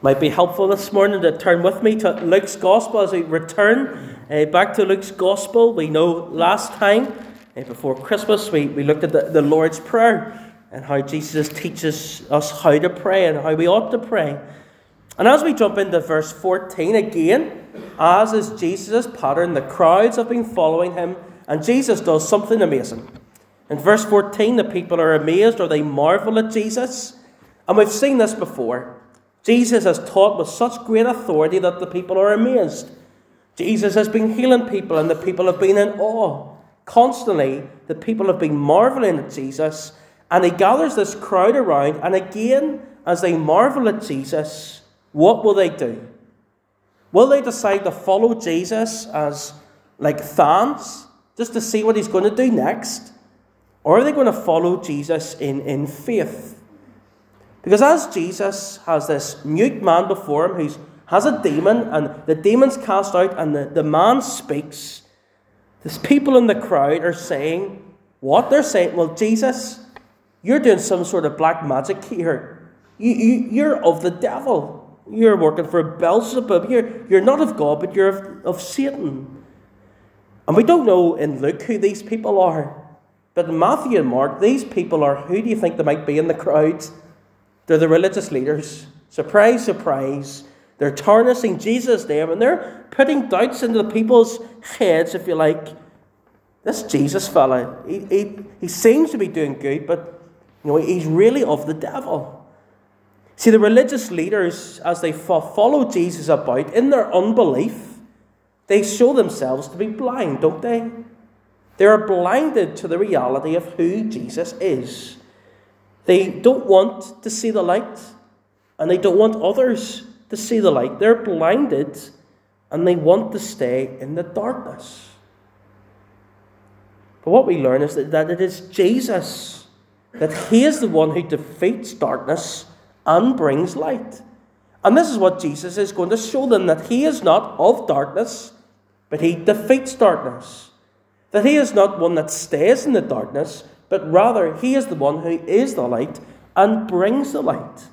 might be helpful this morning to turn with me to Luke's Gospel as we return uh, back to Luke's Gospel. We know last time, uh, before Christmas, we, we looked at the, the Lord's Prayer and how Jesus teaches us how to pray and how we ought to pray. And as we jump into verse 14 again, as is Jesus' pattern, the crowds have been following him, and Jesus does something amazing. In verse 14, the people are amazed or they marvel at Jesus. And we've seen this before. Jesus has taught with such great authority that the people are amazed. Jesus has been healing people, and the people have been in awe. Constantly, the people have been marveling at Jesus, and he gathers this crowd around, and again, as they marvel at Jesus, what will they do? Will they decide to follow Jesus as like fans, just to see what he's going to do next? Or are they going to follow Jesus in, in faith? Because as Jesus has this mute man before him who has a demon, and the demon's cast out, and the, the man speaks, these people in the crowd are saying, What? They're saying, Well, Jesus, you're doing some sort of black magic here. You, you, you're of the devil. You're working for Beelzebub. You're, you're not of God, but you're of, of Satan. And we don't know in Luke who these people are. But in Matthew and Mark, these people are who do you think they might be in the crowds? They're the religious leaders. Surprise, surprise. They're tarnishing Jesus' name and they're putting doubts into the people's heads, if you like. This Jesus fella, he, he, he seems to be doing good, but you know, he's really of the devil. See, the religious leaders, as they follow Jesus about in their unbelief, they show themselves to be blind, don't they? They are blinded to the reality of who Jesus is. They don't want to see the light, and they don't want others to see the light. They're blinded, and they want to stay in the darkness. But what we learn is that, that it is Jesus, that He is the one who defeats darkness and brings light. And this is what Jesus is going to show them that He is not of darkness, but He defeats darkness. That He is not one that stays in the darkness, but rather he is the one who is the light and brings the light.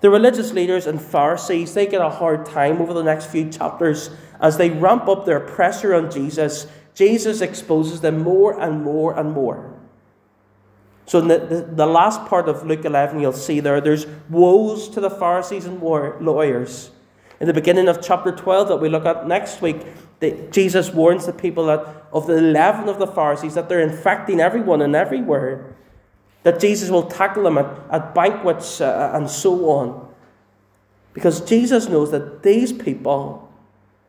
The religious leaders and Pharisees, they get a hard time over the next few chapters as they ramp up their pressure on Jesus. Jesus exposes them more and more and more. So, in the, the, the last part of Luke 11, you'll see there, there's woes to the Pharisees and war, lawyers. In the beginning of chapter 12 that we look at next week, that Jesus warns the people that of the leaven of the Pharisees that they're infecting everyone and everywhere. That Jesus will tackle them at, at banquets uh, and so on. Because Jesus knows that these people,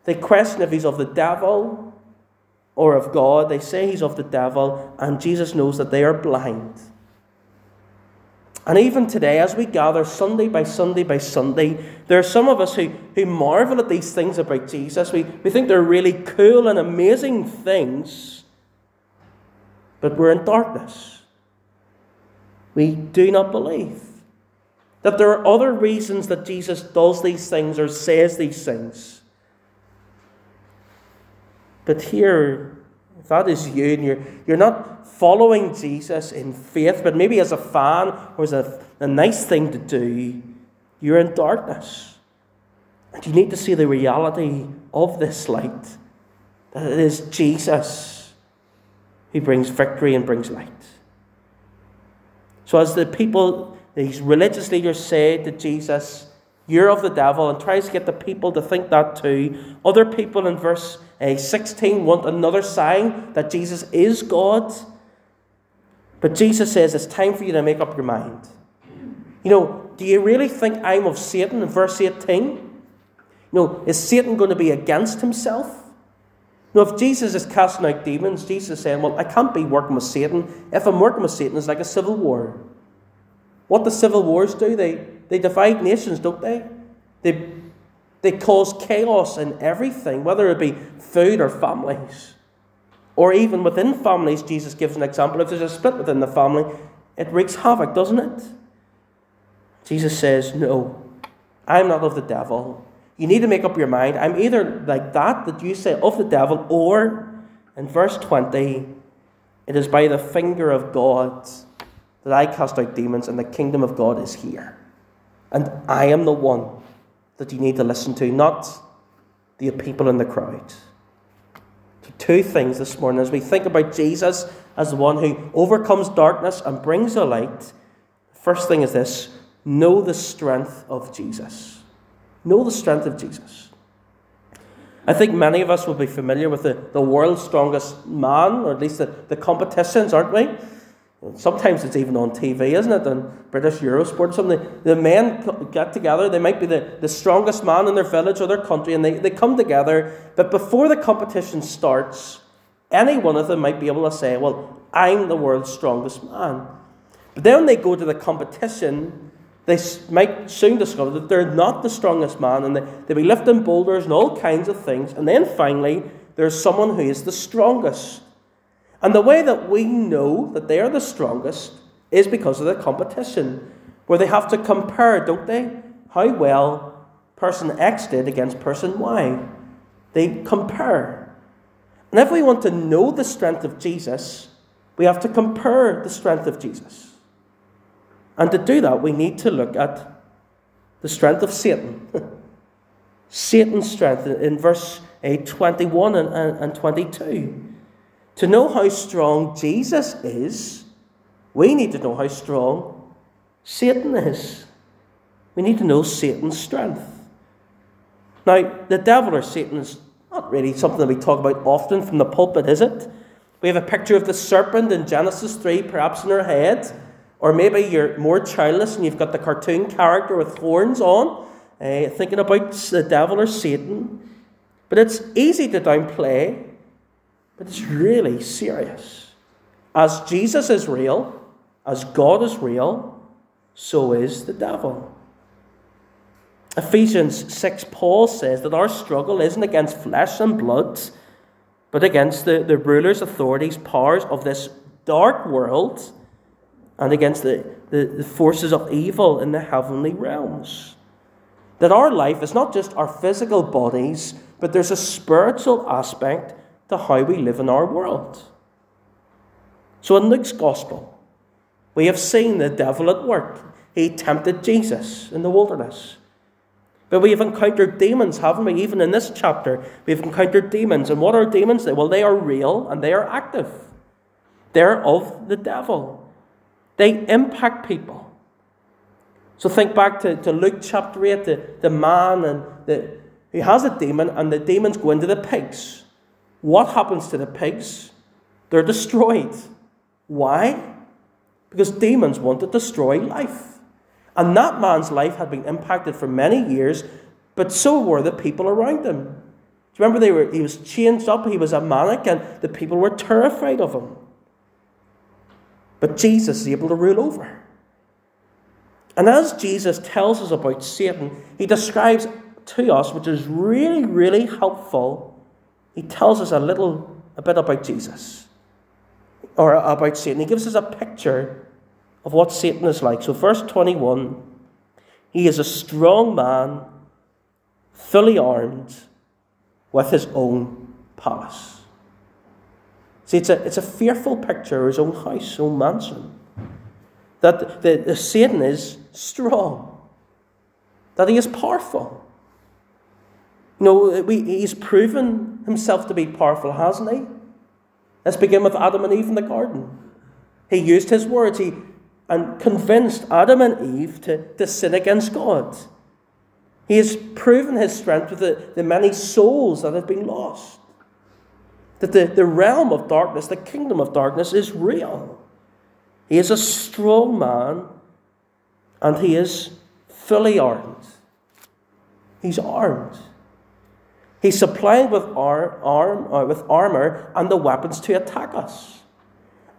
they question if he's of the devil or of God. They say he's of the devil, and Jesus knows that they are blind. And even today, as we gather Sunday by Sunday by Sunday, there are some of us who, who marvel at these things about Jesus. We, we think they're really cool and amazing things, but we're in darkness. We do not believe that there are other reasons that Jesus does these things or says these things. But here, if that is you and you're, you're not following Jesus in faith, but maybe as a fan or as a, a nice thing to do, you're in darkness. And you need to see the reality of this light that it is Jesus who brings victory and brings light. So, as the people, these religious leaders say to Jesus, You're of the devil, and tries to get the people to think that too, other people in verse uh, 16 want another sign that Jesus is God. But Jesus says it's time for you to make up your mind. You know, do you really think I'm of Satan in verse 18? You know, is Satan going to be against himself? Now, if Jesus is casting out demons, Jesus is saying, Well, I can't be working with Satan. If I'm working with Satan, it's like a civil war. What the civil wars do, they, they divide nations, don't they? They they cause chaos in everything, whether it be food or families. Or even within families, Jesus gives an example. If there's a split within the family, it wreaks havoc, doesn't it? Jesus says, No, I'm not of the devil. You need to make up your mind. I'm either like that, that you say of the devil, or in verse 20, it is by the finger of God that I cast out demons, and the kingdom of God is here. And I am the one that you need to listen to, not the people in the crowd. So two things this morning as we think about Jesus as the one who overcomes darkness and brings the light. First thing is this know the strength of Jesus. Know the strength of Jesus. I think many of us will be familiar with the, the world's strongest man, or at least the, the competitions, aren't we? Sometimes it's even on TV, isn't it? On British Eurosport, something. The men get together, they might be the, the strongest man in their village or their country, and they, they come together. But before the competition starts, any one of them might be able to say, Well, I'm the world's strongest man. But then when they go to the competition, they might soon discover that they're not the strongest man, and they, they'll be lifting boulders and all kinds of things. And then finally, there's someone who is the strongest. And the way that we know that they are the strongest is because of the competition, where they have to compare, don't they? How well person X did against person Y. They compare. And if we want to know the strength of Jesus, we have to compare the strength of Jesus. And to do that, we need to look at the strength of Satan. Satan's strength in verse eh, 21 and 22. To know how strong Jesus is, we need to know how strong Satan is. We need to know Satan's strength. Now, the devil or Satan is not really something that we talk about often from the pulpit, is it? We have a picture of the serpent in Genesis 3, perhaps in our head. Or maybe you're more childless and you've got the cartoon character with horns on, uh, thinking about the devil or Satan. But it's easy to downplay but it's really serious. As Jesus is real, as God is real, so is the devil. Ephesians 6, Paul says that our struggle isn't against flesh and blood, but against the, the rulers, authorities, powers of this dark world and against the, the, the forces of evil in the heavenly realms. That our life is not just our physical bodies, but there's a spiritual aspect to how we live in our world. So in Luke's Gospel, we have seen the devil at work. He tempted Jesus in the wilderness. But we have encountered demons, haven't we? Even in this chapter, we've encountered demons. And what are demons? Well, they are real and they are active. They're of the devil. They impact people. So think back to, to Luke chapter 8, the, the man and the, who has a demon, and the demons go into the pigs. What happens to the pigs? They're destroyed. Why? Because demons want to destroy life. And that man's life had been impacted for many years, but so were the people around him. Do you remember they were, he was changed up, he was a manic, and the people were terrified of him. But Jesus is able to rule over. And as Jesus tells us about Satan, he describes to us, which is really, really helpful, he tells us a little a bit about Jesus or about Satan. He gives us a picture of what Satan is like. So, verse 21 he is a strong man, fully armed, with his own palace. See, it's a, it's a fearful picture of his own house, his own mansion. That the, the Satan is strong, that he is powerful. Know, we, he's proven himself to be powerful, hasn't he? Let's begin with Adam and Eve in the garden. He used his words he, and convinced Adam and Eve to, to sin against God. He has proven his strength with the, the many souls that have been lost. That the, the realm of darkness, the kingdom of darkness, is real. He is a strong man and he is fully armed. He's armed. He's supplied with, ar- arm, uh, with armor and the weapons to attack us.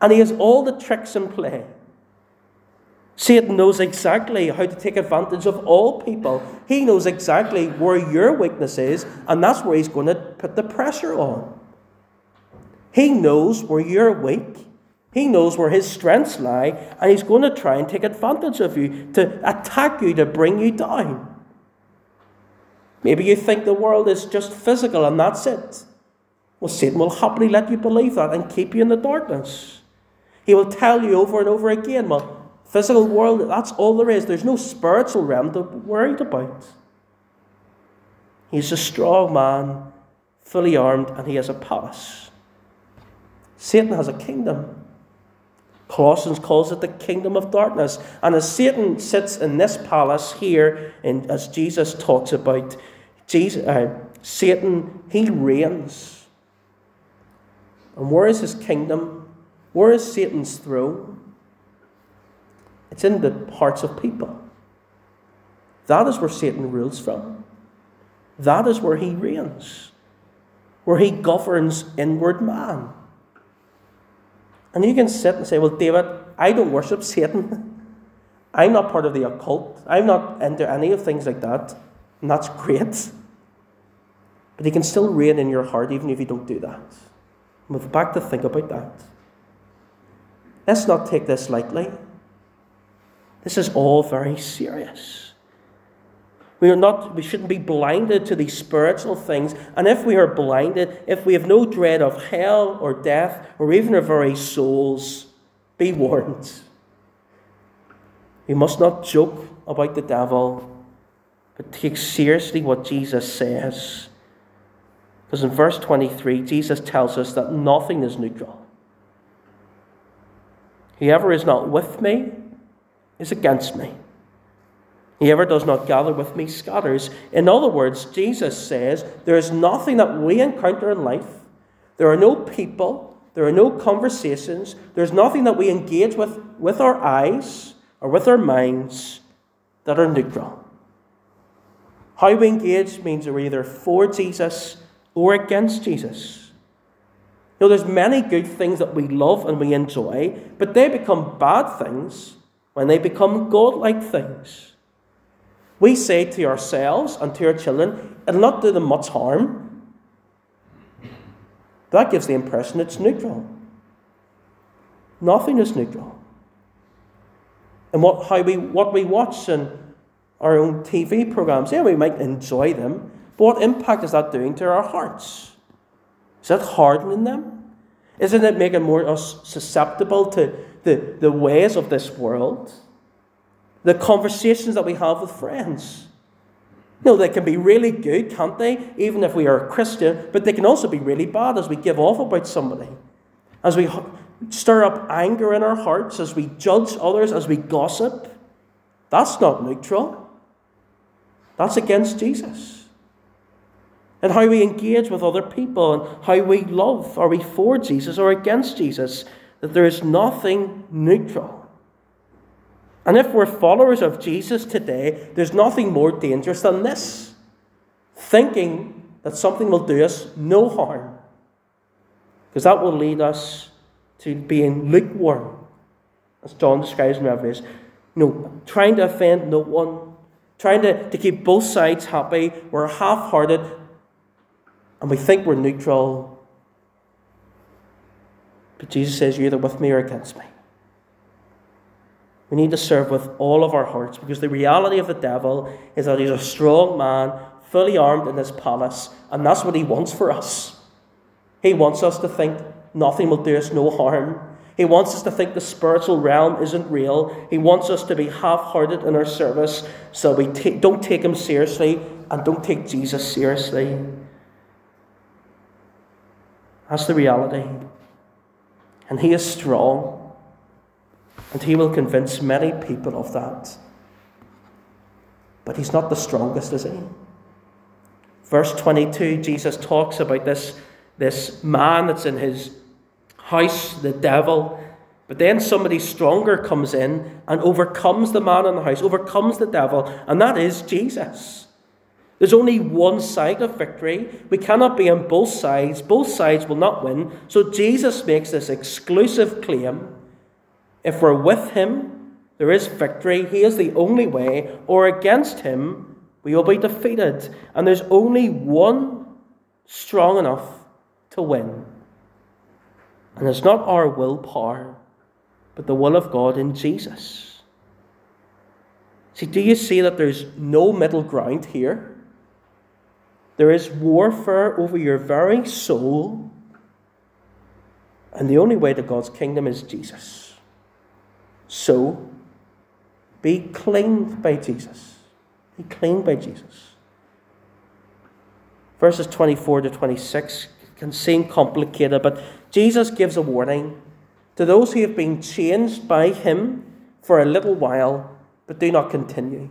And he has all the tricks in play. Satan knows exactly how to take advantage of all people. He knows exactly where your weakness is, and that's where he's going to put the pressure on. He knows where you're weak. He knows where his strengths lie, and he's going to try and take advantage of you, to attack you, to bring you down. Maybe you think the world is just physical and that's it. Well, Satan will happily let you believe that and keep you in the darkness. He will tell you over and over again, well, physical world, that's all there is. There's no spiritual realm to worried about. He's a strong man, fully armed, and he has a palace. Satan has a kingdom. Colossians calls it the kingdom of darkness. And as Satan sits in this palace here, and as Jesus talks about, Jesus, uh, Satan, he reigns. And where is his kingdom? Where is Satan's throne? It's in the hearts of people. That is where Satan rules from. That is where he reigns, where he governs inward man. And you can sit and say, Well, David, I don't worship Satan. I'm not part of the occult. I'm not into any of things like that. And that's great. But he can still reign in your heart even if you don't do that. Move back to think about that. Let's not take this lightly. This is all very serious. We are not we shouldn't be blinded to these spiritual things. And if we are blinded, if we have no dread of hell or death or even our very souls, be warned. We must not joke about the devil, but take seriously what Jesus says. Because in verse 23, Jesus tells us that nothing is neutral. Whoever is not with me is against me. Whoever does not gather with me scatters. In other words, Jesus says there is nothing that we encounter in life. There are no people. There are no conversations. There's nothing that we engage with with our eyes or with our minds that are neutral. How we engage means we're either for Jesus or against Jesus. You know, there's many good things that we love and we enjoy, but they become bad things when they become godlike things. We say to ourselves and to our children, it'll not do them much harm. That gives the impression it's neutral. Nothing is neutral. And what, how we, what we watch in our own TV programs, yeah, we might enjoy them, but what impact is that doing to our hearts? Is that hardening them? Isn't it making more us susceptible to the, the ways of this world? the conversations that we have with friends. Know, they can be really good, can't they? Even if we are a Christian, but they can also be really bad as we give off about somebody. As we stir up anger in our hearts, as we judge others, as we gossip. That's not neutral. That's against Jesus. And how we engage with other people and how we love. Are we for Jesus or against Jesus? That there is nothing neutral. And if we're followers of Jesus today, there's nothing more dangerous than this thinking that something will do us no harm. Because that will lead us to being lukewarm, as John describes in Revelation. Know, trying to offend no one, trying to, to keep both sides happy. We're half hearted, and we think we're neutral. But Jesus says, You're either with me or against me. We need to serve with all of our hearts because the reality of the devil is that he's a strong man, fully armed in his palace, and that's what he wants for us. He wants us to think nothing will do us no harm. He wants us to think the spiritual realm isn't real. He wants us to be half hearted in our service so we t- don't take him seriously and don't take Jesus seriously. That's the reality. And he is strong. And he will convince many people of that. But he's not the strongest, is he? Verse 22, Jesus talks about this, this man that's in his house, the devil. But then somebody stronger comes in and overcomes the man in the house, overcomes the devil, and that is Jesus. There's only one side of victory. We cannot be on both sides. Both sides will not win. So Jesus makes this exclusive claim if we're with Him, there is victory. He is the only way, or against Him, we will be defeated. And there's only one strong enough to win. And it's not our willpower, but the will of God in Jesus. See, do you see that there's no middle ground here? There is warfare over your very soul. And the only way to God's kingdom is Jesus. So, be cleaned by Jesus. Be cleaned by Jesus. Verses 24 to 26 can seem complicated, but Jesus gives a warning to those who have been changed by him for a little while, but do not continue.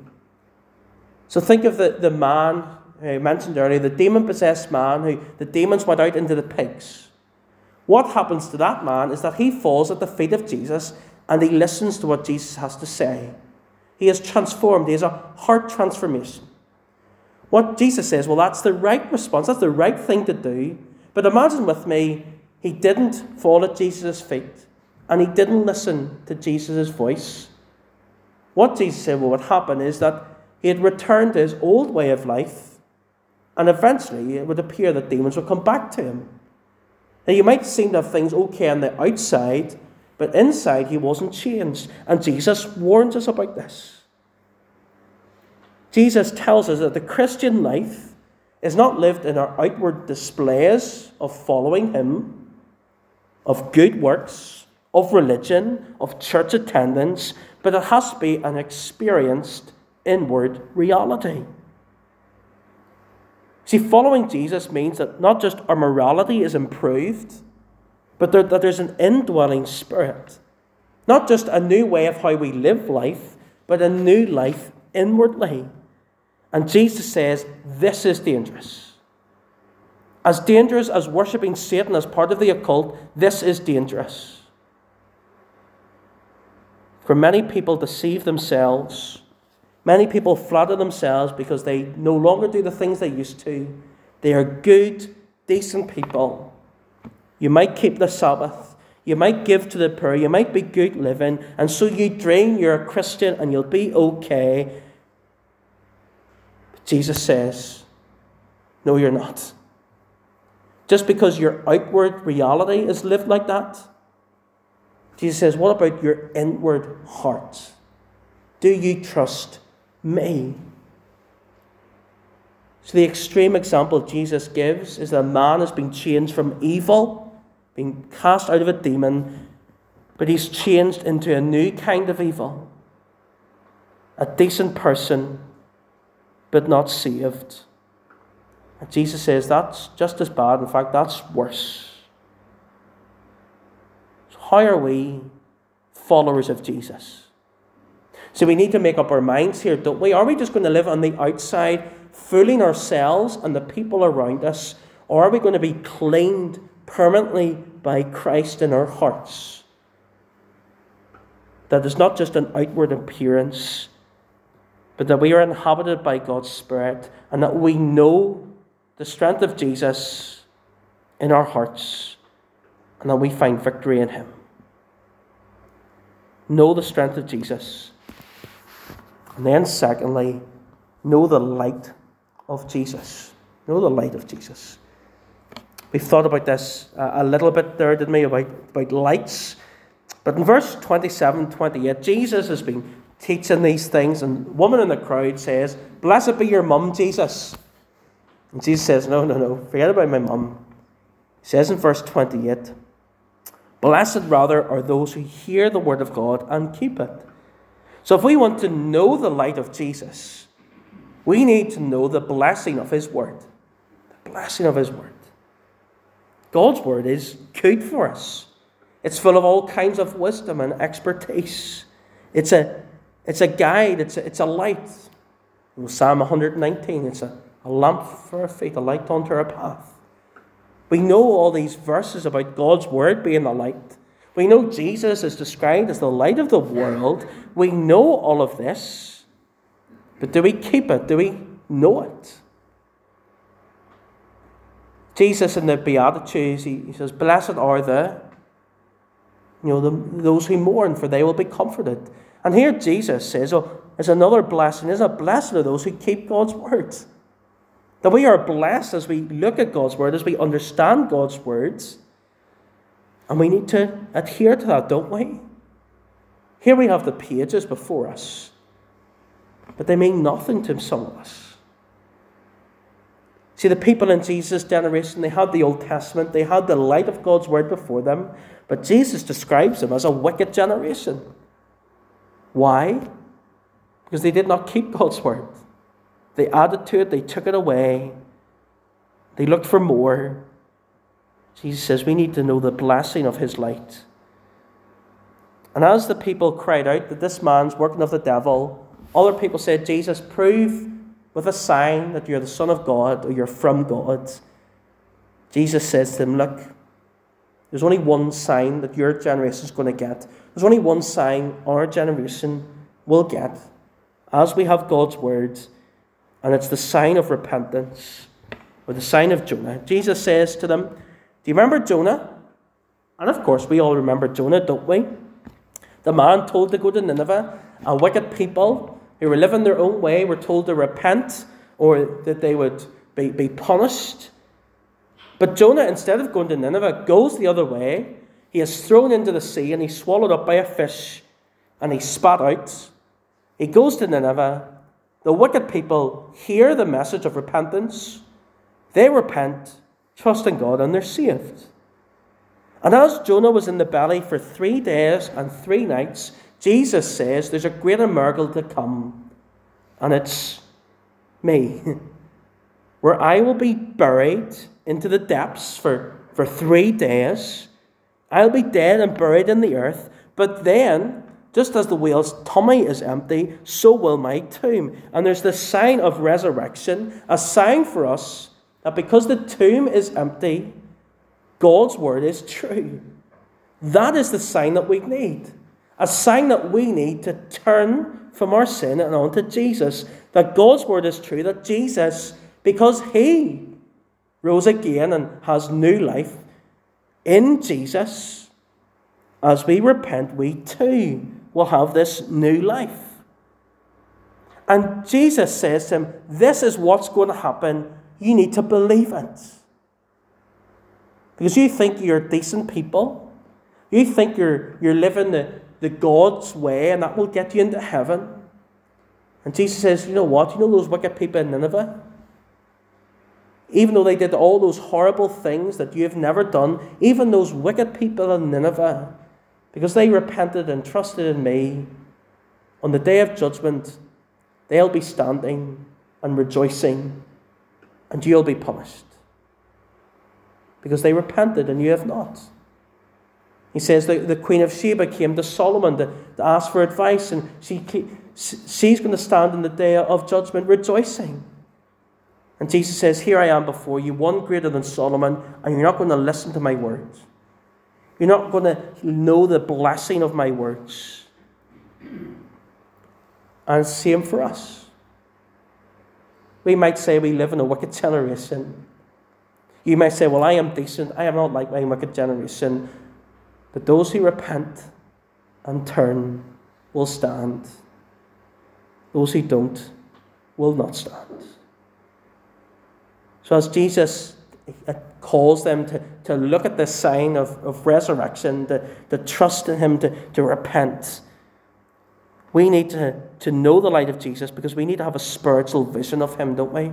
So think of the, the man who mentioned earlier, the demon possessed man who the demons went out into the pigs. What happens to that man is that he falls at the feet of Jesus and he listens to what Jesus has to say. He is transformed, he has a heart transformation. What Jesus says, well, that's the right response, that's the right thing to do. But imagine with me, he didn't fall at Jesus' feet and he didn't listen to Jesus' voice. What Jesus said would happen is that he had returned to his old way of life, and eventually it would appear that demons would come back to him. Now, you might seem to have things okay on the outside, but inside he wasn't changed. And Jesus warns us about this. Jesus tells us that the Christian life is not lived in our outward displays of following him, of good works, of religion, of church attendance, but it has to be an experienced inward reality. See, following Jesus means that not just our morality is improved, but that there's an indwelling spirit. Not just a new way of how we live life, but a new life inwardly. And Jesus says this is dangerous. As dangerous as worshipping Satan as part of the occult, this is dangerous. For many people deceive themselves Many people flatter themselves because they no longer do the things they used to. They are good, decent people. You might keep the Sabbath. You might give to the poor. You might be good living. And so you dream you're a Christian and you'll be okay. Jesus says, No, you're not. Just because your outward reality is lived like that, Jesus says, What about your inward heart? Do you trust me. So, the extreme example Jesus gives is that a man has been changed from evil, being cast out of a demon, but he's changed into a new kind of evil. A decent person, but not saved. And Jesus says that's just as bad. In fact, that's worse. So, how are we followers of Jesus? So we need to make up our minds here, don't we? Are we just going to live on the outside, fooling ourselves and the people around us? Or are we going to be claimed permanently by Christ in our hearts? That is not just an outward appearance, but that we are inhabited by God's Spirit and that we know the strength of Jesus in our hearts and that we find victory in Him. Know the strength of Jesus and then, secondly, know the light of Jesus. Know the light of Jesus. We've thought about this uh, a little bit there, didn't we, about, about lights. But in verse 27 28, Jesus has been teaching these things, and a woman in the crowd says, Blessed be your mum, Jesus. And Jesus says, No, no, no, forget about my mum. He says in verse 28, Blessed rather are those who hear the word of God and keep it. So, if we want to know the light of Jesus, we need to know the blessing of His Word. The blessing of His Word. God's Word is good for us, it's full of all kinds of wisdom and expertise. It's a, it's a guide, it's a, it's a light. In Psalm 119, it's a, a lamp for our feet, a light unto our path. We know all these verses about God's Word being the light. We know Jesus is described as the light of the world. We know all of this. But do we keep it? Do we know it? Jesus in the Beatitudes, he, he says, Blessed are the, you know, the, those who mourn, for they will be comforted. And here Jesus says, oh, there's another blessing. There's a blessing of those who keep God's words. That we are blessed as we look at God's word, as we understand God's words. And we need to adhere to that, don't we? Here we have the pages before us, but they mean nothing to some of us. See, the people in Jesus' generation, they had the Old Testament, they had the light of God's word before them, but Jesus describes them as a wicked generation. Why? because they did not keep God's word. They added to it, they took it away, they looked for more. Jesus says we need to know the blessing of his light. And as the people cried out that this man's working of the devil, other people said, Jesus, prove with a sign that you're the Son of God or you're from God. Jesus says to them, Look, there's only one sign that your generation is going to get. There's only one sign our generation will get as we have God's word, and it's the sign of repentance or the sign of Jonah. Jesus says to them, Do you remember Jonah? And of course, we all remember Jonah, don't we? The man told to go to Nineveh, and wicked people who were living their own way were told to repent or that they would be, be punished. But Jonah, instead of going to Nineveh, goes the other way. He is thrown into the sea and he's swallowed up by a fish and he's spat out. He goes to Nineveh. The wicked people hear the message of repentance. They repent, trust in God, and they're saved. And as Jonah was in the belly for three days and three nights, Jesus says there's a greater miracle to come, and it's me, where I will be buried into the depths for, for three days. I'll be dead and buried in the earth, but then, just as the whale's tummy is empty, so will my tomb. And there's the sign of resurrection, a sign for us that because the tomb is empty, God's word is true. That is the sign that we need. A sign that we need to turn from our sin and onto Jesus. That God's word is true, that Jesus, because He rose again and has new life in Jesus, as we repent, we too will have this new life. And Jesus says to him, This is what's going to happen. You need to believe it. Because you think you're decent people. You think you're, you're living the, the God's way and that will get you into heaven. And Jesus says, You know what? You know those wicked people in Nineveh? Even though they did all those horrible things that you have never done, even those wicked people in Nineveh, because they repented and trusted in me, on the day of judgment, they'll be standing and rejoicing, and you'll be punished because they repented and you have not. He says the, the Queen of Sheba came to Solomon to, to ask for advice, and she, she's going to stand in the day of judgment rejoicing. And Jesus says, Here I am before you, one greater than Solomon, and you're not going to listen to my words. You're not going to know the blessing of my words. And same for us. We might say we live in a wicked generation. You might say, Well, I am decent. I am not like my wicked generation. But those who repent and turn will stand. Those who don't will not stand. So, as Jesus uh, calls them to, to look at the sign of, of resurrection, to, to trust in Him, to, to repent, we need to, to know the light of Jesus because we need to have a spiritual vision of Him, don't we?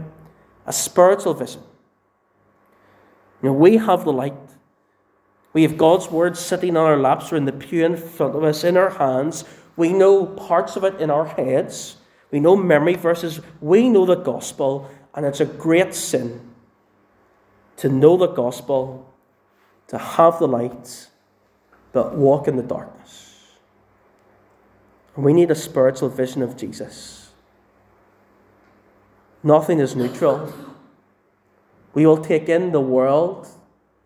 A spiritual vision. You know, we have the light. We have God's word sitting on our laps or in the pew in front of us, in our hands. We know parts of it in our heads. We know memory verses. We know the gospel, and it's a great sin to know the gospel, to have the light, but walk in the darkness. And we need a spiritual vision of Jesus. Nothing is neutral. We will take in the world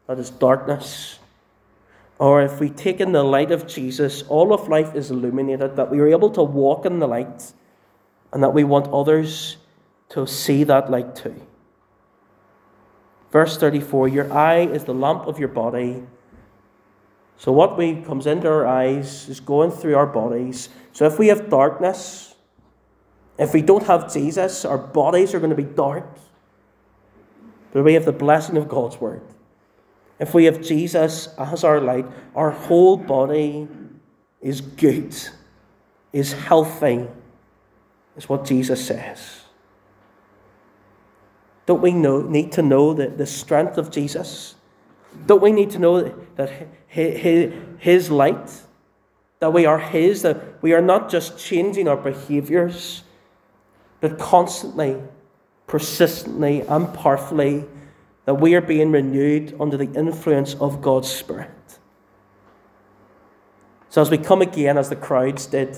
that is darkness. Or if we take in the light of Jesus, all of life is illuminated, that we are able to walk in the light, and that we want others to see that light too. Verse 34 Your eye is the lamp of your body. So, what we comes into our eyes is going through our bodies. So, if we have darkness, if we don't have Jesus, our bodies are going to be dark but we have the blessing of God's word. If we have Jesus as our light, our whole body is good, is healthy, is what Jesus says. Don't we know, need to know the, the strength of Jesus? Don't we need to know that his, his light, that we are His, that we are not just changing our behaviours, but constantly, persistently, and powerfully, that we are being renewed under the influence of God's Spirit. So, as we come again, as the crowds did,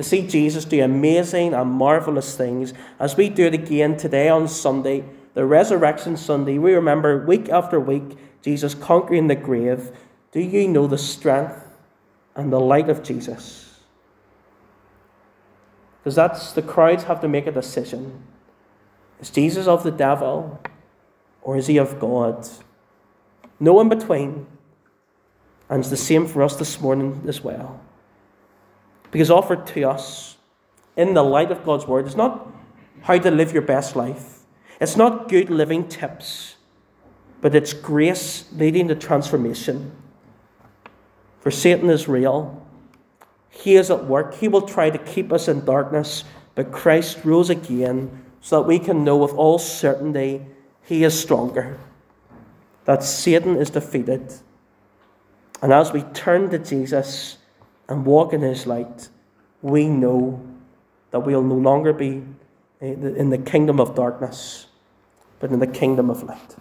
to see Jesus do amazing and marvelous things, as we do it again today on Sunday, the Resurrection Sunday, we remember week after week Jesus conquering the grave. Do you know the strength and the light of Jesus. Because that's the crowds have to make a decision. Is Jesus of the devil or is he of God? No in between. And it's the same for us this morning as well. Because offered to us in the light of God's word is not how to live your best life. It's not good living tips, but it's grace leading to transformation. For Satan is real. He is at work. He will try to keep us in darkness, but Christ rose again so that we can know with all certainty he is stronger, that Satan is defeated. And as we turn to Jesus and walk in his light, we know that we'll no longer be eh, in the kingdom of darkness, but in the kingdom of light.